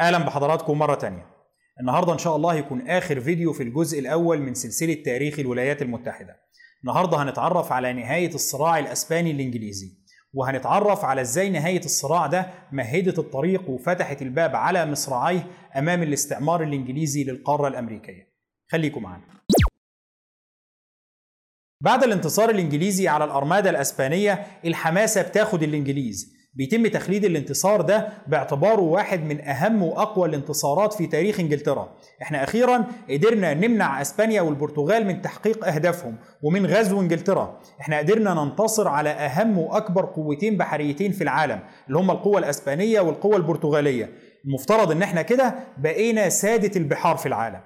أهلا بحضراتكم مرة تانية. النهارده إن شاء الله هيكون آخر فيديو في الجزء الأول من سلسلة تاريخ الولايات المتحدة. النهارده هنتعرف على نهاية الصراع الأسباني الإنجليزي وهنتعرف على إزاي نهاية الصراع ده مهدت الطريق وفتحت الباب على مصراعيه أمام الاستعمار الإنجليزي للقارة الأمريكية. خليكم معانا. بعد الانتصار الإنجليزي على الأرمادة الأسبانية الحماسة بتاخد الإنجليز. بيتم تخليد الانتصار ده باعتباره واحد من أهم وأقوى الانتصارات في تاريخ إنجلترا. إحنا أخيرا قدرنا نمنع إسبانيا والبرتغال من تحقيق أهدافهم ومن غزو إنجلترا. إحنا قدرنا ننتصر على أهم وأكبر قوتين بحريتين في العالم اللي هم القوة الإسبانية والقوة البرتغالية. المفترض إن إحنا كده بقينا سادة البحار في العالم.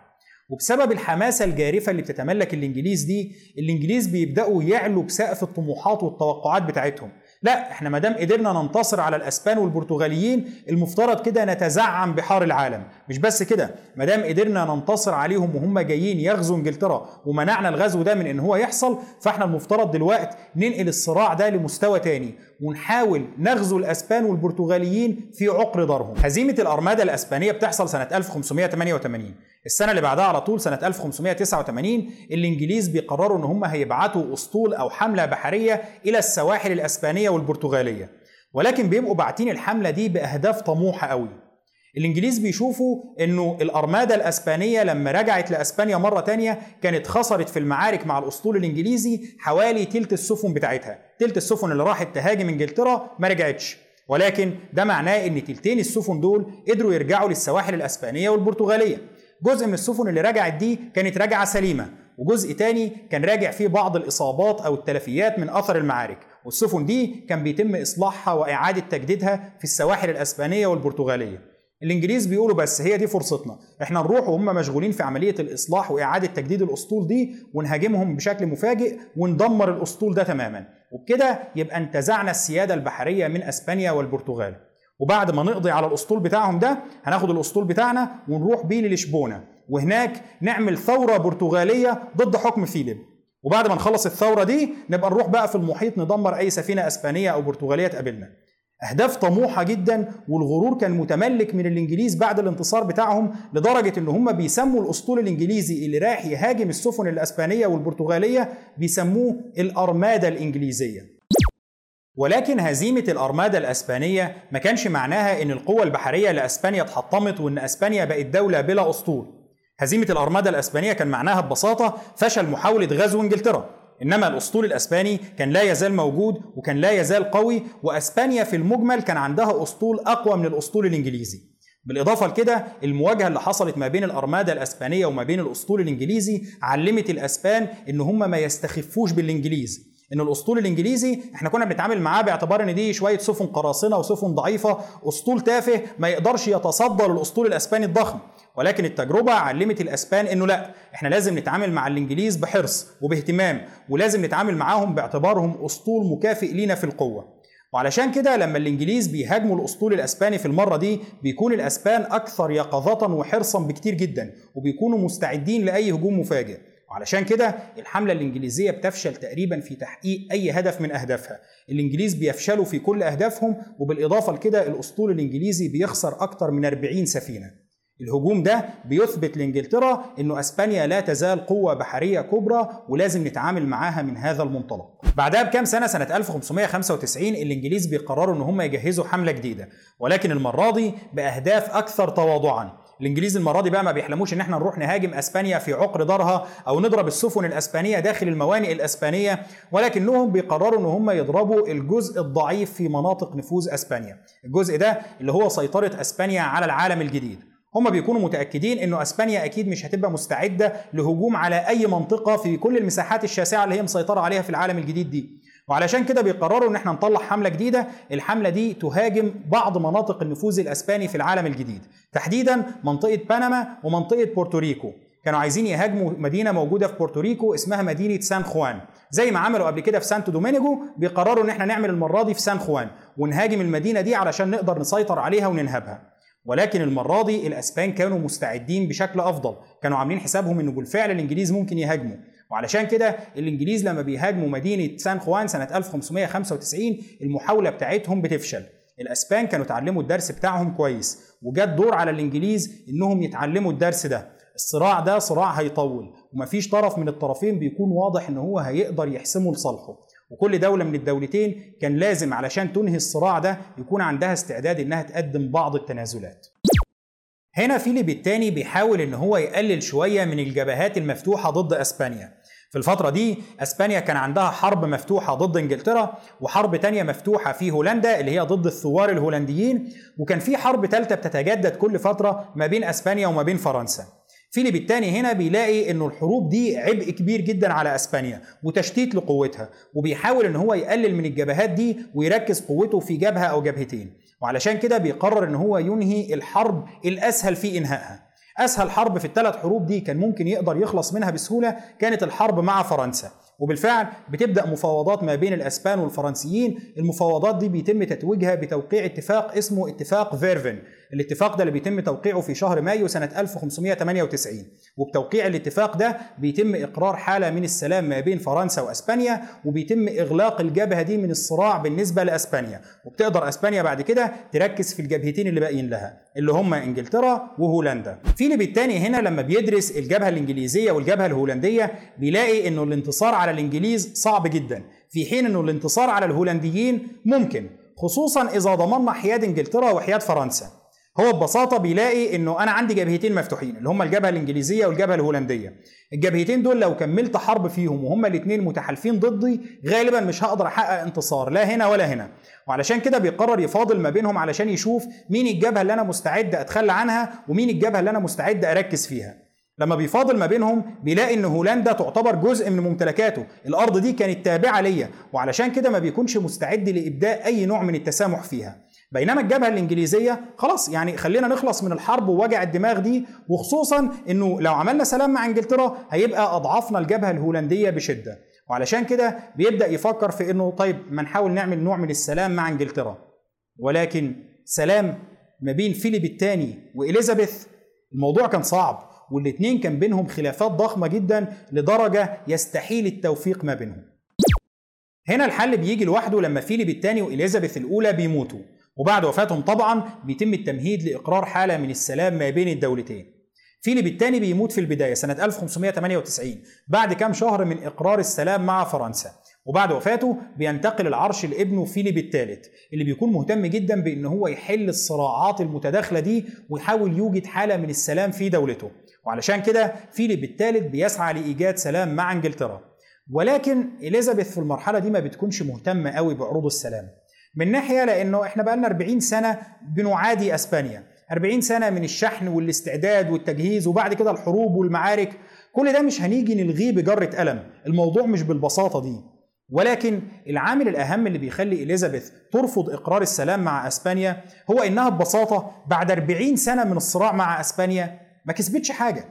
وبسبب الحماسة الجارفة اللي بتتملك الإنجليز دي الإنجليز بيبدأوا يعلوا بسقف الطموحات والتوقعات بتاعتهم. لا إحنا ما دام قدرنا ننتصر على الأسبان والبرتغاليين المفترض كده نتزعم بحار العالم. مش بس كده ما دام قدرنا ننتصر عليهم وهم جايين يغزوا إنجلترا ومنعنا الغزو ده من إن هو يحصل فإحنا المفترض دلوقتي ننقل الصراع ده لمستوى تاني. ونحاول نغزو الأسبان والبرتغاليين في عقر دارهم. هزيمة الأرمادة الأسبانية بتحصل سنة 1588 السنة اللي بعدها على طول سنة 1589 الانجليز بيقرروا إن هم هيبعتوا أسطول أو حملة بحرية إلى السواحل الأسبانية والبرتغالية. ولكن بيبقوا باعتين الحملة دي بأهداف طموحة قوي. الإنجليز بيشوفوا إنه الأرمادة الأسبانية لما رجعت لأسبانيا مرة تانية كانت خسرت في المعارك مع الأسطول الإنجليزي حوالي تلت السفن بتاعتها. تلت السفن اللي راحت تهاجم إنجلترا ما رجعتش. ولكن ده معناه إن تلتين السفن دول قدروا يرجعوا للسواحل الأسبانية والبرتغالية. جزء من السفن اللي رجعت دي كانت راجعة سليمة وجزء تاني كان راجع فيه بعض الإصابات أو التلفيات من أثر المعارك. والسفن دي كان بيتم إصلاحها وإعادة تجديدها في السواحل الأسبانية والبرتغالية. الإنجليز بيقولوا بس هي دي فرصتنا. إحنا نروح وهم مشغولين في عملية الإصلاح وإعادة تجديد الأسطول دي ونهاجمهم بشكل مفاجئ وندمر الأسطول ده تماما. وبكده يبقى انتزعنا السيادة البحرية من أسبانيا والبرتغال. وبعد ما نقضي على الأسطول بتاعهم ده هناخد الأسطول بتاعنا ونروح بيه للشبونة. وهناك نعمل ثورة برتغالية ضد حكم فيليب. وبعد ما نخلص الثورة دي نبقى نروح بقى في المحيط ندمر أي سفينة أسبانية أو برتغالية تقابلنا. أهداف طموحة جدا والغرور كان متملك من الإنجليز بعد الانتصار بتاعهم لدرجة إن هم بيسموا الأسطول الإنجليزي اللي رايح يهاجم السفن الأسبانية والبرتغالية بيسموه الأرمادة الإنجليزية ولكن هزيمة الأرمادة الأسبانية ما كانش معناها إن القوة البحرية لأسبانيا اتحطمت وإن أسبانيا بقت دولة بلا أسطول. هزيمة الأرمادة الأسبانية كان معناها ببساطة فشل محاولة غزو إنجلترا. إنما الأسطول الأسباني كان لا يزال موجود وكان لا يزال قوي وأسبانيا في المجمل كان عندها أسطول أقوى من الأسطول الإنجليزي. بالإضافة لكده المواجهة اللي حصلت ما بين الأرمادة الأسبانية وما بين الأسطول الإنجليزي علمت الأسبان إن هم ما يستخفوش بالإنجليز إن الأسطول الإنجليزي إحنا كنا بنتعامل معاه باعتبار إن دي شوية سفن قراصنة وسفن ضعيفة أسطول تافه ما يقدرش يتصدى للأسطول الأسباني الضخم ولكن التجربة علمت الأسبان إنه لا إحنا لازم نتعامل مع الإنجليز بحرص وباهتمام ولازم نتعامل معاهم باعتبارهم أسطول مكافئ لينا في القوة. وعلشان كده لما الإنجليز بيهاجموا الأسطول الأسباني في المرة دي بيكون الأسبان أكثر يقظة وحرصا بكتير جدا وبيكونوا مستعدين لأي هجوم مفاجئ. وعلشان كده الحملة الإنجليزية بتفشل تقريبا في تحقيق أي هدف من أهدافها. الإنجليز بيفشلوا في كل أهدافهم وبالإضافة لكده الأسطول الإنجليزي بيخسر أكتر من 40 سفينة. الهجوم ده بيثبت لإنجلترا أنه أسبانيا لا تزال قوة بحرية كبرى ولازم نتعامل معاها من هذا المنطلق. بعدها بكام سنة؟ سنة 1595 الإنجليز بيقرروا أن هم يجهزوا حملة جديدة. ولكن المرة دي بأهداف أكثر تواضعا. الإنجليز المرة دي بقى ما بيحلموش إن إحنا نروح نهاجم إسبانيا في عقر دارها أو نضرب السفن الإسبانية داخل الموانئ الإسبانية ولكنهم بيقرروا إن هم يضربوا الجزء الضعيف في مناطق نفوذ إسبانيا. الجزء ده اللي هو سيطرة إسبانيا على العالم الجديد. هم بيكونوا متأكدين إنه أسبانيا أكيد مش هتبقى مستعدة لهجوم على أي منطقة في كل المساحات الشاسعة اللي هي مسيطرة عليها في العالم الجديد دي. وعلشان كده بيقرروا إن إحنا نطلع حملة جديدة. الحملة دي تهاجم بعض مناطق النفوذ الأسباني في العالم الجديد تحديدا منطقة بنما ومنطقة بورتوريكو. كانوا عايزين يهاجموا مدينة موجودة في بورتوريكو اسمها مدينة سان خوان. زي ما عملوا قبل كده في سانتو دومينيجو بيقرروا إن إحنا نعمل المرة دي في سان خوان ونهاجم المدينة دي علشان نقدر نسيطر عليها وننهبها. ولكن المره دي الأسبان كانوا مستعدين بشكل أفضل. كانوا عاملين حسابهم إنه بالفعل الإنجليز ممكن يهاجموا. وعلشان كده الإنجليز لما بيهاجموا مدينة سان خوان سنة 1595 المحاولة بتاعتهم بتفشل. الأسبان كانوا اتعلموا الدرس بتاعهم كويس. وجات دور على الإنجليز إنهم يتعلموا الدرس ده. الصراع ده صراع هيطول. ومفيش طرف من الطرفين بيكون واضح إن هو هيقدر يحسمه لصالحه. وكل دولة من الدولتين كان لازم علشان تنهي الصراع ده يكون عندها استعداد إنها تقدم بعض التنازلات. هنا فيليب الثاني بيحاول إن هو يقلل شوية من الجبهات المفتوحة ضد إسبانيا. في الفترة دي إسبانيا كان عندها حرب مفتوحة ضد إنجلترا وحرب تانية مفتوحة في هولندا اللي هي ضد الثوار الهولنديين وكان في حرب ثالثة بتتجدد كل فترة ما بين إسبانيا وما بين فرنسا. فيليب الثاني هنا بيلاقي إنه الحروب دي عبء كبير جدا على إسبانيا وتشتيت لقوتها وبيحاول إن هو يقلل من الجبهات دي ويركز قوته في جبهة أو جبهتين وعلشان كده بيقرر إن هو ينهي الحرب الأسهل في إنهائها. أسهل حرب في الثلاث حروب دي كان ممكن يقدر يخلص منها بسهولة كانت الحرب مع فرنسا. وبالفعل بتبدأ مفاوضات ما بين الأسبان والفرنسيين المفاوضات دي بيتم تتويجها بتوقيع اتفاق اسمه اتفاق فيرفان. الاتفاق ده اللي بيتم توقيعه في شهر مايو سنة 1598 وبتوقيع الاتفاق ده بيتم إقرار حالة من السلام ما بين فرنسا وأسبانيا وبيتم إغلاق الجبهة دي من الصراع بالنسبة لأسبانيا. وبتقدر أسبانيا بعد كده تركز في الجبهتين اللي باقيين لها اللي هم إنجلترا وهولندا. فيليب الثاني هنا لما بيدرس الجبهة الإنجليزية والجبهة الهولندية بيلاقي إنه الانتصار على الإنجليز صعب جدا في حين إنه الانتصار على الهولنديين ممكن خصوصا إذا ضمننا حياد إنجلترا وحياد فرنسا. هو ببساطة بيلاقي إنه أنا عندي جبهتين مفتوحين اللي هم الجبهة الإنجليزية والجبهة الهولندية. الجبهتين دول لو كملت حرب فيهم وهما الاثنين متحالفين ضدي غالبا مش هقدر أحقق انتصار لا هنا ولا هنا. وعلشان كده بيقرر يفاضل ما بينهم علشان يشوف مين الجبهة اللي أنا مستعد أتخلى عنها ومين الجبهة اللي أنا مستعد أركز فيها. لما بيفاضل ما بينهم بيلاقي إن هولندا تعتبر جزء من ممتلكاته. الأرض دي كانت تابعة ليا وعلشان كده ما بيكونش مستعد لإبداء أي نوع من التسامح فيها. بينما الجبهة الإنجليزية خلاص يعني خلينا نخلص من الحرب ووجع الدماغ دي وخصوصا إنه لو عملنا سلام مع إنجلترا هيبقى أضعفنا الجبهة الهولندية بشدة. وعلشان كده بيبدأ يفكر في إنه طيب ما نحاول نعمل نوع من السلام مع إنجلترا. ولكن سلام ما بين فيليب الثاني وإليزابيث الموضوع كان صعب والاثنين كان بينهم خلافات ضخمة جدا لدرجة يستحيل التوفيق ما بينهم. هنا الحل بيجي لوحده لما فيليب الثاني وإليزابيث الأولى بيموتوا. وبعد وفاتهم طبعا بيتم التمهيد لإقرار حالة من السلام ما بين الدولتين. فيليب الثاني بيموت في البداية سنة 1598 بعد كام شهر من إقرار السلام مع فرنسا. وبعد وفاته بينتقل العرش لابنه فيليب الثالث اللي بيكون مهتم جدا بإن هو يحل الصراعات المتداخلة دي ويحاول يوجد حالة من السلام في دولته. وعلشان كده فيليب الثالث بيسعى لإيجاد سلام مع إنجلترا. ولكن إليزابيث في المرحلة دي ما بتكونش مهتمة قوي بعروض السلام. من ناحية لأنه إحنا بقى لنا 40 سنة بنعادي إسبانيا. 40 سنة من الشحن والاستعداد والتجهيز وبعد كده الحروب والمعارك. كل ده مش هنيجي نلغيه بجرة قلم الموضوع مش بالبساطة دي. ولكن العامل الأهم اللي بيخلي إليزابيث ترفض إقرار السلام مع إسبانيا هو إنها ببساطة بعد 40 سنة من الصراع مع إسبانيا ما كسبتش حاجة.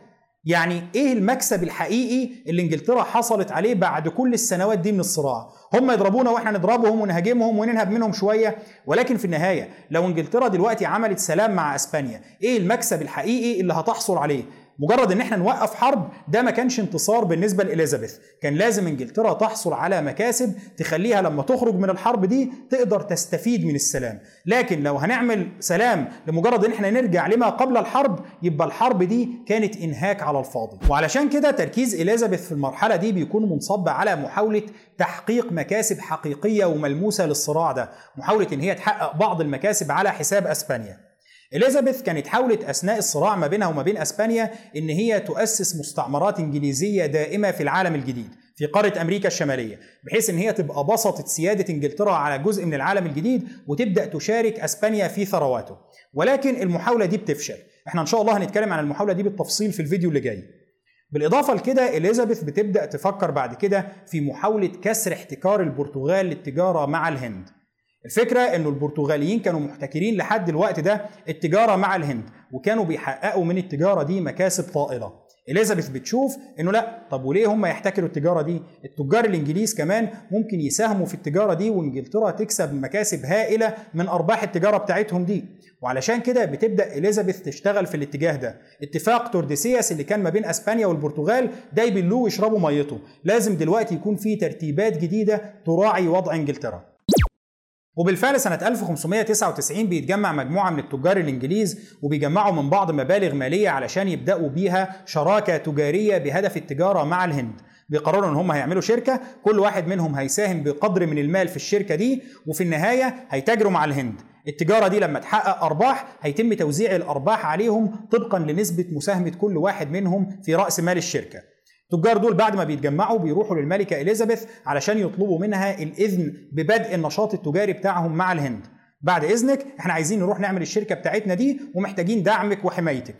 يعني إيه المكسب الحقيقي اللي إنجلترا حصلت عليه بعد كل السنوات دي من الصراع؟ هم يضربونا وإحنا نضربهم ونهاجمهم وننهب منهم شوية ولكن في النهاية لو إنجلترا دلوقتي عملت سلام مع إسبانيا إيه المكسب الحقيقي اللي هتحصل عليه؟ مجرد إن إحنا نوقف حرب ده ما كانش انتصار بالنسبة لإليزابيث. كان لازم إنجلترا تحصل على مكاسب تخليها لما تخرج من الحرب دي تقدر تستفيد من السلام. لكن لو هنعمل سلام لمجرد إن إحنا نرجع لما قبل الحرب يبقى الحرب دي كانت إنهاك على الفاضي. وعلشان كده تركيز إليزابيث في المرحلة دي بيكون منصب على محاولة تحقيق مكاسب حقيقية وملموسة للصراع ده. محاولة إن هي تحقق بعض المكاسب على حساب أسبانيا. إليزابيث كانت حاولت أثناء الصراع ما بينها وما بين أسبانيا إن هي تؤسس مستعمرات إنجليزية دائمة في العالم الجديد في قارة أمريكا الشمالية بحيث إن هي تبقى بسطت سيادة إنجلترا على جزء من العالم الجديد وتبدأ تشارك أسبانيا في ثرواته. ولكن المحاولة دي بتفشل. إحنا إن شاء الله هنتكلم عن المحاولة دي بالتفصيل في الفيديو اللي جاي. بالإضافة لكده إليزابيث بتبدأ تفكر بعد كده في محاولة كسر احتكار البرتغال للتجارة مع الهند. الفكرة إنه البرتغاليين كانوا محتكرين لحد الوقت ده التجارة مع الهند وكانوا بيحققوا من التجارة دي مكاسب طائلة. إليزابيث بتشوف إنه لأ طب وليه هم يحتكروا التجارة دي؟ التجار الإنجليز كمان ممكن يساهموا في التجارة دي وإنجلترا تكسب مكاسب هائلة من أرباح التجارة بتاعتهم دي. وعلشان كده بتبدأ إليزابيث تشتغل في الاتجاه ده. اتفاق تورديسياس اللي كان ما بين أسبانيا والبرتغال ده يبلوه ويشربوا ميته. لازم دلوقتي يكون في ترتيبات جديدة تراعي وضع إنجلترا. وبالفعل سنة 1599 بيتجمع مجموعة من التجار الإنجليز وبيجمعوا من بعض مبالغ مالية علشان يبدأوا بيها شراكة تجارية بهدف التجارة مع الهند. بيقرروا إن هم هيعملوا شركة كل واحد منهم هيساهم بقدر من المال في الشركة دي وفي النهاية هيتاجروا مع الهند. التجارة دي لما تحقق أرباح هيتم توزيع الأرباح عليهم طبقا لنسبة مساهمة كل واحد منهم في رأس مال الشركة. التجار دول بعد ما بيتجمعوا بيروحوا للملكة إليزابيث علشان يطلبوا منها الإذن ببدء النشاط التجاري بتاعهم مع الهند. بعد إذنك إحنا عايزين نروح نعمل الشركة بتاعتنا دي ومحتاجين دعمك وحمايتك.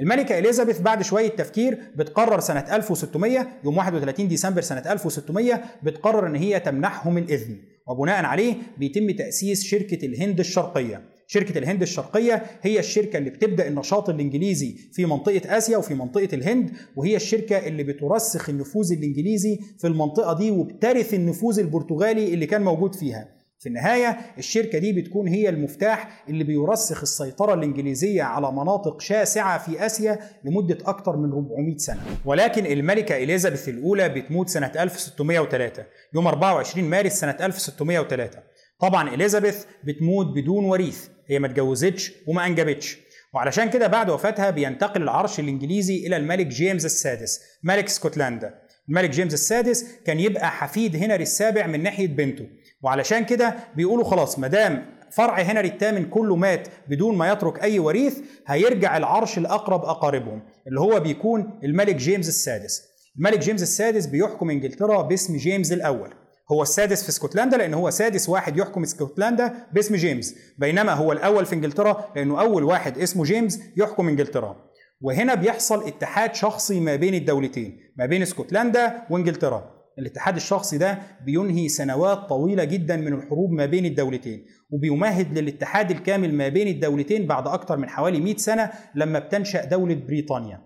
الملكة إليزابيث بعد شوية تفكير بتقرر سنة 1600 يوم 31 ديسمبر سنة 1600 بتقرر إن هي تمنحهم الإذن. وبناء عليه بيتم تأسيس شركة الهند الشرقية. شركة الهند الشرقية هي الشركة اللي بتبدأ النشاط الإنجليزي في منطقة آسيا وفي منطقة الهند وهي الشركة اللي بترسخ النفوذ الإنجليزي في المنطقة دي وبترث النفوذ البرتغالي اللي كان موجود فيها. في النهاية الشركة دي بتكون هي المفتاح اللي بيرسخ السيطرة الإنجليزية على مناطق شاسعة في آسيا لمدة أكثر من 400 سنة. ولكن الملكة إليزابيث الأولى بتموت سنة 1603 يوم 24 مارس سنة 1603 طبعا إليزابيث بتموت بدون وريث. هي ما اتجوزتش وما أنجبتش. وعلشان كده بعد وفاتها بينتقل العرش الإنجليزي إلى الملك جيمس السادس ملك اسكتلندا الملك جيمس السادس كان يبقى حفيد هنري السابع من ناحية بنته. وعلشان كده بيقولوا خلاص ما دام فرع هنري الثامن كله مات بدون ما يترك أي وريث هيرجع العرش لأقرب أقاربهم اللي هو بيكون الملك جيمس السادس. الملك جيمس السادس بيحكم إنجلترا باسم جيمس الأول. هو السادس في اسكتلندا لأن هو سادس واحد يحكم اسكتلندا باسم جيمس. بينما هو الأول في إنجلترا لأنه أول واحد اسمه جيمس يحكم إنجلترا. وهنا بيحصل اتحاد شخصي ما بين الدولتين ما بين اسكتلندا وإنجلترا. الاتحاد الشخصي ده بينهي سنوات طويلة جدا من الحروب ما بين الدولتين وبيمهد للاتحاد الكامل ما بين الدولتين بعد أكثر من حوالي 100 سنة لما بتنشأ دولة بريطانيا.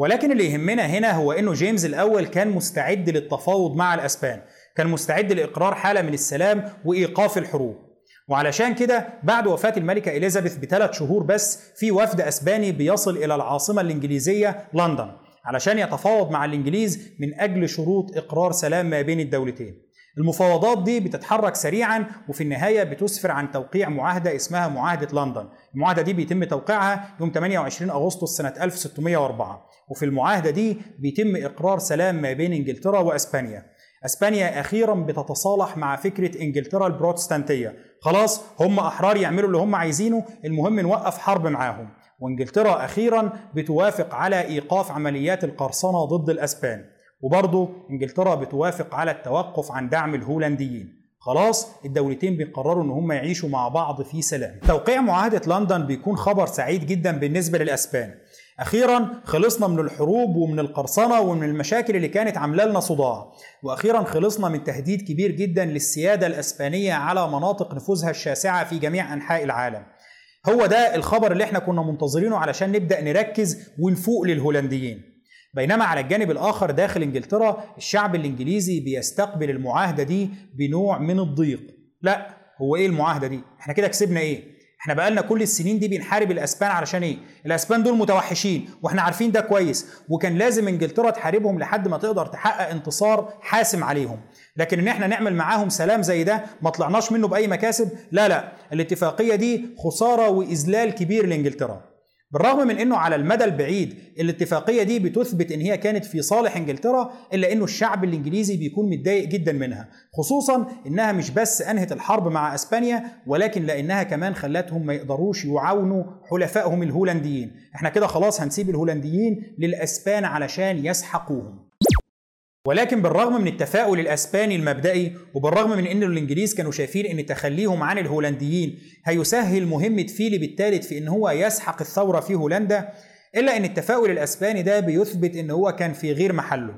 ولكن اللي يهمنا هنا هو إنه جيمس الأول كان مستعد للتفاوض مع الأسبان. كان مستعد لإقرار حالة من السلام وإيقاف الحروب. وعلشان كده بعد وفاة الملكة إليزابيث بثلاث شهور بس في وفد أسباني بيصل إلى العاصمة الإنجليزية لندن علشان يتفاوض مع الإنجليز من أجل شروط إقرار سلام ما بين الدولتين. المفاوضات دي بتتحرك سريعا وفي النهاية بتسفر عن توقيع معاهدة اسمها معاهدة لندن. المعاهدة دي بيتم توقيعها يوم 28 أغسطس سنة 1604 وفي المعاهدة دي بيتم إقرار سلام ما بين إنجلترا وأسبانيا. أسبانيا أخيرا بتتصالح مع فكرة إنجلترا البروتستانتية. خلاص هم أحرار يعملوا اللي هم عايزينه المهم نوقف حرب معاهم. وإنجلترا أخيرا بتوافق على إيقاف عمليات القرصنة ضد الأسبان. وبرضه إنجلترا بتوافق على التوقف عن دعم الهولنديين. خلاص الدولتين بيقرروا إن هم يعيشوا مع بعض في سلام. توقيع معاهدة لندن بيكون خبر سعيد جدا بالنسبة للأسبان. أخيرا خلصنا من الحروب ومن القرصنة ومن المشاكل اللي كانت عاملة لنا صداع. وأخيرا خلصنا من تهديد كبير جدا للسيادة الأسبانية على مناطق نفوذها الشاسعة في جميع أنحاء العالم. هو ده الخبر اللي إحنا كنا منتظرينه علشان نبدأ نركز ونفوق للهولنديين. بينما على الجانب الآخر داخل إنجلترا الشعب الإنجليزي بيستقبل المعاهدة دي بنوع من الضيق. لا هو إيه المعاهدة دي؟ إحنا كده كسبنا إيه؟ إحنا بقالنا كل السنين دي بنحارب الأسبان علشان إيه؟ الأسبان دول متوحشين وإحنا عارفين ده كويس وكان لازم إنجلترا تحاربهم لحد ما تقدر تحقق انتصار حاسم عليهم. لكن إن إحنا نعمل معاهم سلام زي ده ما طلعناش منه بأي مكاسب لا لا. الاتفاقية دي خسارة وإذلال كبير لإنجلترا. بالرغم من إنه على المدى البعيد الاتفاقية دي بتثبت إن هي كانت في صالح إنجلترا إلا إنه الشعب الإنجليزي بيكون متضايق جدا منها خصوصا إنها مش بس أنهت الحرب مع إسبانيا ولكن لأنها كمان خلتهم ما يقدروش يعاونوا حلفائهم الهولنديين. إحنا كده خلاص هنسيب الهولنديين للأسبان علشان يسحقوهم. ولكن بالرغم من التفاؤل الأسباني المبدئي وبالرغم من إن الإنجليز كانوا شايفين إن تخليهم عن الهولنديين هيسهل مهمه فيليب الثالث في إن هو يسحق الثورة في هولندا إلا إن التفاؤل الأسباني ده بيثبت إن هو كان في غير محله.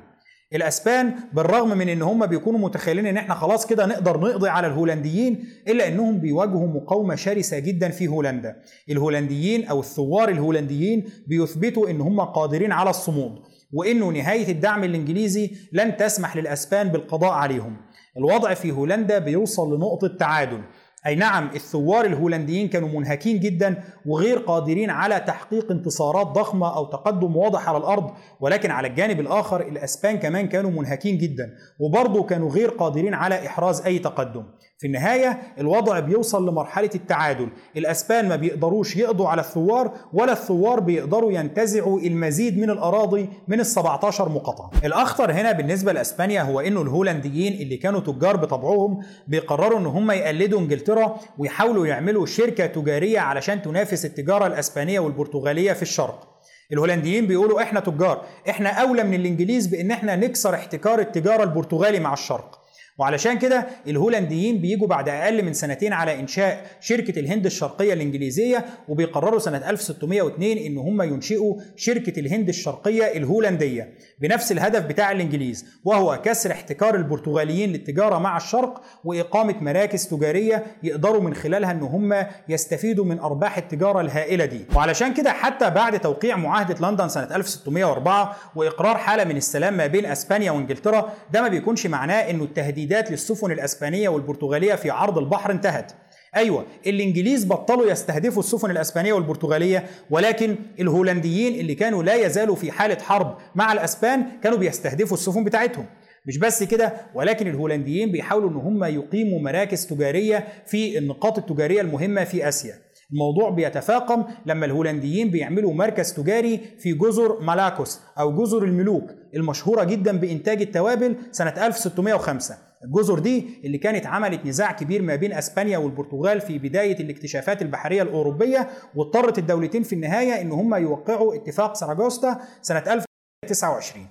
الأسبان بالرغم من إن هم بيكونوا متخيلين إن إحنا خلاص كده نقدر نقضي على الهولنديين إلا إنهم بيواجهوا مقاومة شرسة جدا في هولندا. الهولنديين أو الثوار الهولنديين بيثبتوا إن هم قادرين على الصمود. وإنه نهاية الدعم الإنجليزي لن تسمح للأسبان بالقضاء عليهم. الوضع في هولندا بيوصل لنقطة تعادل. أي نعم الثوار الهولنديين كانوا منهكين جدا وغير قادرين على تحقيق انتصارات ضخمة أو تقدم واضح على الأرض ولكن على الجانب الآخر الأسبان كمان كانوا منهكين جدا وبرضه كانوا غير قادرين على إحراز أي تقدم. في النهاية الوضع بيوصل لمرحلة التعادل. الأسبان ما بيقدروش يقضوا على الثوار ولا الثوار بيقدروا ينتزعوا المزيد من الأراضي من ال 17 مقاطعة. الأخطر هنا بالنسبة لأسبانيا هو إنه الهولنديين اللي كانوا تجار بطبعهم بيقرروا إن هم يقلدوا إنجلترا ويحاولوا يعملوا شركة تجارية علشان تنافس التجارة الأسبانية والبرتغالية في الشرق. الهولنديين بيقولوا إحنا تجار إحنا أولى من الإنجليز بإن إحنا نكسر احتكار التجارة البرتغالي مع الشرق. وعلشان كده الهولنديين بيجوا بعد أقل من سنتين على إنشاء شركة الهند الشرقية الإنجليزية وبيقرروا سنة 1602 إن هم ينشئوا شركة الهند الشرقية الهولندية بنفس الهدف بتاع الإنجليز وهو كسر احتكار البرتغاليين للتجارة مع الشرق وإقامة مراكز تجارية يقدروا من خلالها إن هم يستفيدوا من أرباح التجارة الهائلة دي. وعلشان كده حتى بعد توقيع معاهدة لندن سنة 1604 وإقرار حالة من السلام ما بين أسبانيا وإنجلترا ده ما بيكونش معناه إنه التهديدات للسفن الإسبانية والبرتغالية في عرض البحر انتهت. أيوه الإنجليز بطلوا يستهدفوا السفن الإسبانية والبرتغالية ولكن الهولنديين اللي كانوا لا يزالوا في حالة حرب مع الأسبان كانوا بيستهدفوا السفن بتاعتهم. مش بس كده ولكن الهولنديين بيحاولوا إن هم يقيموا مراكز تجارية في النقاط التجارية المهمة في آسيا. الموضوع بيتفاقم لما الهولنديين بيعملوا مركز تجاري في جزر مالاكوس أو جزر الملوك المشهورة جدا بإنتاج التوابل سنة 1605 الجزر دي اللي كانت عملت نزاع كبير ما بين أسبانيا والبرتغال في بداية الاكتشافات البحرية الأوروبية واضطرت الدولتين في النهاية إن هم يوقعوا اتفاق سراجوستا سنة 1929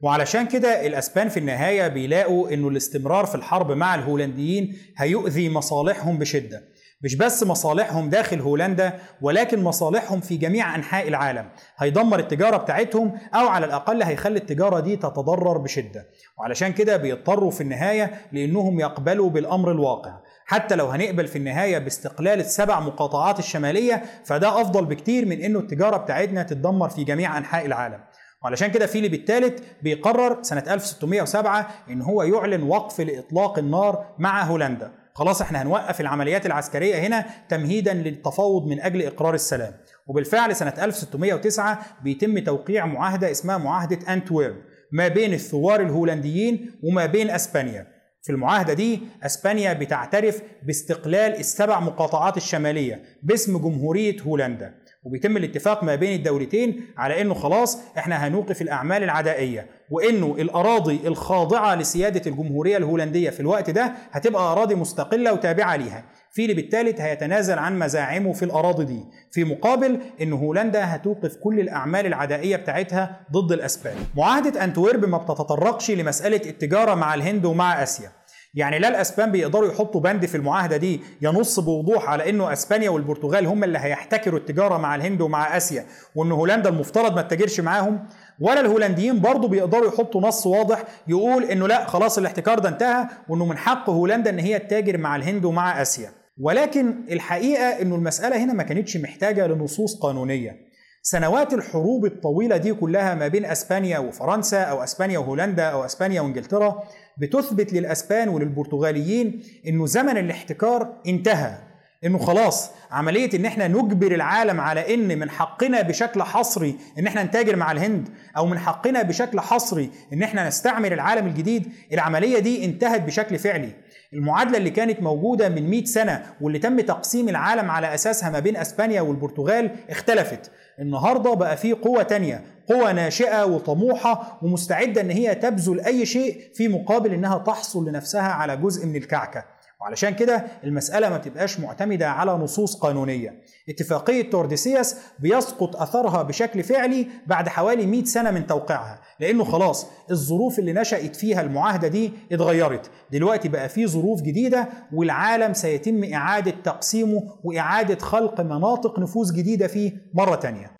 وعلشان كده الأسبان في النهاية بيلاقوا إنه الاستمرار في الحرب مع الهولنديين هيؤذي مصالحهم بشدة. مش بس مصالحهم داخل هولندا ولكن مصالحهم في جميع أنحاء العالم. هيدمر التجارة بتاعتهم أو على الأقل هيخلي التجارة دي تتضرر بشدة. وعلشان كده بيضطروا في النهاية لأنهم يقبلوا بالأمر الواقع. حتى لو هنقبل في النهاية باستقلال السبع مقاطعات الشمالية فده أفضل بكتير من إنه التجارة بتاعتنا تتدمر في جميع أنحاء العالم. وعلشان كده فيليب الثالث بيقرر سنة 1607 إن هو يعلن وقف لإطلاق النار مع هولندا. خلاص إحنا هنوقف العمليات العسكرية هنا تمهيدا للتفاوض من أجل إقرار السلام. وبالفعل سنة 1609 بيتم توقيع معاهدة اسمها معاهدة أنتويرب ما بين الثوار الهولنديين وما بين أسبانيا. في المعاهدة دي أسبانيا بتعترف باستقلال السبع مقاطعات الشمالية باسم جمهورية هولندا. وبيتم الاتفاق ما بين الدولتين على إنه خلاص إحنا هنوقف الأعمال العدائية وإنه الأراضي الخاضعة لسيادة الجمهورية الهولندية في الوقت ده هتبقى أراضي مستقلة وتابعة ليها. فيليب الثالث هيتنازل عن مزاعمه في الأراضي دي في مقابل إن هولندا هتوقف كل الأعمال العدائية بتاعتها ضد الأسبان. معاهدة أنتويرب ما بتتطرقش لمسألة التجارة مع الهند ومع آسيا. يعني لا الأسبان بيقدروا يحطوا بند في المعاهدة دي ينص بوضوح على إنه أسبانيا والبرتغال هم اللي هيحتكروا التجارة مع الهند ومع آسيا وان هولندا المفترض ما تتاجرش معاهم ولا الهولنديين برضه بيقدروا يحطوا نص واضح يقول إنه لا خلاص الاحتكار ده انتهى وإنه من حق هولندا إن هي تتاجر مع الهند ومع آسيا. ولكن الحقيقة إنه المسألة هنا ما كانتش محتاجة لنصوص قانونية. سنوات الحروب الطويلة دي كلها ما بين أسبانيا وفرنسا أو أسبانيا وهولندا أو أسبانيا وإنجلترا بتثبت للأسبان وللبرتغاليين إنه زمن الاحتكار انتهى. إنه خلاص عملية إن إحنا نجبر العالم على إن من حقنا بشكل حصري إن إحنا نتاجر مع الهند أو من حقنا بشكل حصري إن إحنا نستعمر العالم الجديد العملية دي انتهت بشكل فعلي. المعادلة اللي كانت موجودة من 100 سنة واللي تم تقسيم العالم على أساسها ما بين أسبانيا والبرتغال اختلفت. النهاردة بقى في قوة تانية قوة ناشئة وطموحة ومستعدة إن هي تبذل أي شيء في مقابل إنها تحصل لنفسها على جزء من الكعكة. وعلشان كده المسألة ما بتبقاش معتمدة على نصوص قانونية. اتفاقية تورديسياس بيسقط أثرها بشكل فعلي بعد حوالي 100 سنة من توقيعها لأنه خلاص الظروف اللي نشأت فيها المعاهدة دي اتغيرت. دلوقتي بقى في ظروف جديدة والعالم سيتم إعادة تقسيمه وإعادة خلق مناطق نفوذ جديدة فيه مرة تانية.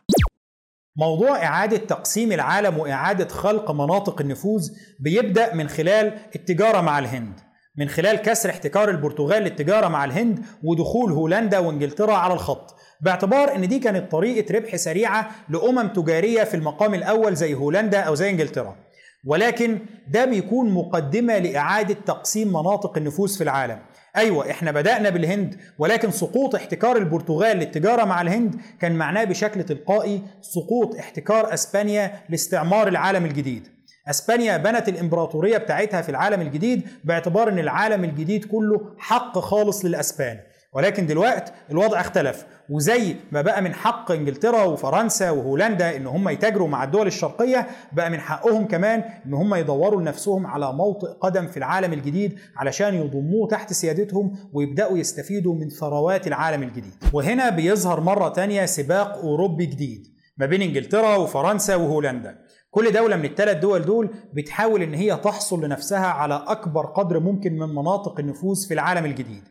موضوع إعادة تقسيم العالم وإعادة خلق مناطق النفوذ بيبدأ من خلال التجارة مع الهند من خلال كسر احتكار البرتغال للتجارة مع الهند ودخول هولندا وإنجلترا على الخط. باعتبار إن دي كانت طريقة ربح سريعة لأمم تجارية في المقام الأول زي هولندا أو زي إنجلترا. ولكن ده بيكون مقدمة لإعادة تقسيم مناطق النفوذ في العالم. أيوه إحنا بدأنا بالهند ولكن سقوط احتكار البرتغال للتجارة مع الهند كان معناه بشكل تلقائي سقوط احتكار أسبانيا لاستعمار العالم الجديد. أسبانيا بنت الإمبراطورية بتاعتها في العالم الجديد باعتبار إن العالم الجديد كله حق خالص للأسبان. ولكن دلوقتي الوضع اختلف. وزي ما بقى من حق انجلترا وفرنسا وهولندا إن هم يتاجروا مع الدول الشرقية بقى من حقهم كمان إن هم يدوروا لنفسهم على موطئ قدم في العالم الجديد علشان يضموه تحت سيادتهم ويبدأوا يستفيدوا من ثروات العالم الجديد. وهنا بيظهر مرة تانية سباق أوروبي جديد ما بين انجلترا وفرنسا وهولندا. كل دولة من الثلاث دول دول بتحاول إن هي تحصل لنفسها على أكبر قدر ممكن من مناطق النفوذ في العالم الجديد.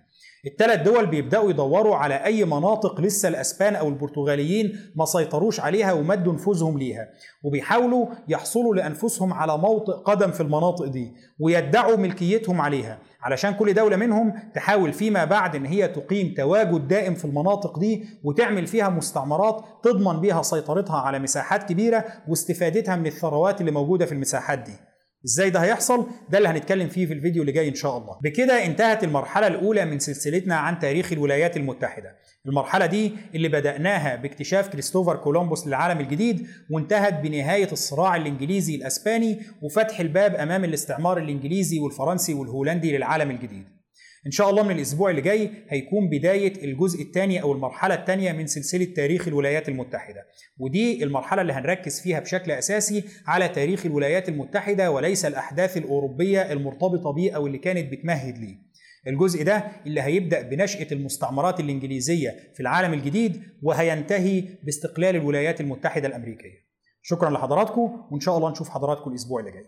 الثلاث دول بيبدأوا يدوروا على أي مناطق لسه الأسبان أو البرتغاليين ما سيطروش عليها ومدوا نفوذهم ليها وبيحاولوا يحصلوا لأنفسهم على موطئ قدم في المناطق دي ويدعوا ملكيتهم عليها. علشان كل دولة منهم تحاول فيما بعد إن هي تقيم تواجد دائم في المناطق دي وتعمل فيها مستعمرات تضمن بيها سيطرتها على مساحات كبيرة واستفادتها من الثروات اللي موجودة في المساحات دي. إزاي ده هيحصل؟ ده اللي هنتكلم فيه في الفيديو اللي جاي إن شاء الله. بكده انتهت المرحلة الأولى من سلسلتنا عن تاريخ الولايات المتحدة. المرحلة دي اللي بدأناها باكتشاف كريستوفر كولومبوس للعالم الجديد وانتهت بنهاية الصراع الإنجليزي الأسباني وفتح الباب أمام الاستعمار الإنجليزي والفرنسي والهولندي للعالم الجديد. إن شاء الله من الأسبوع اللي جاي هيكون بداية الجزء الثاني أو المرحلة الثانية من سلسلة تاريخ الولايات المتحدة. ودي المرحلة اللي هنركز فيها بشكل أساسي على تاريخ الولايات المتحدة وليس الأحداث الأوروبية المرتبطة بيه أو اللي كانت بتمهد ليه. الجزء ده اللي هيبدأ بنشأة المستعمرات الإنجليزية في العالم الجديد وهينتهي باستقلال الولايات المتحدة الأمريكية. شكرا لحضراتكم وإن شاء الله نشوف حضراتكم الأسبوع اللي جاي.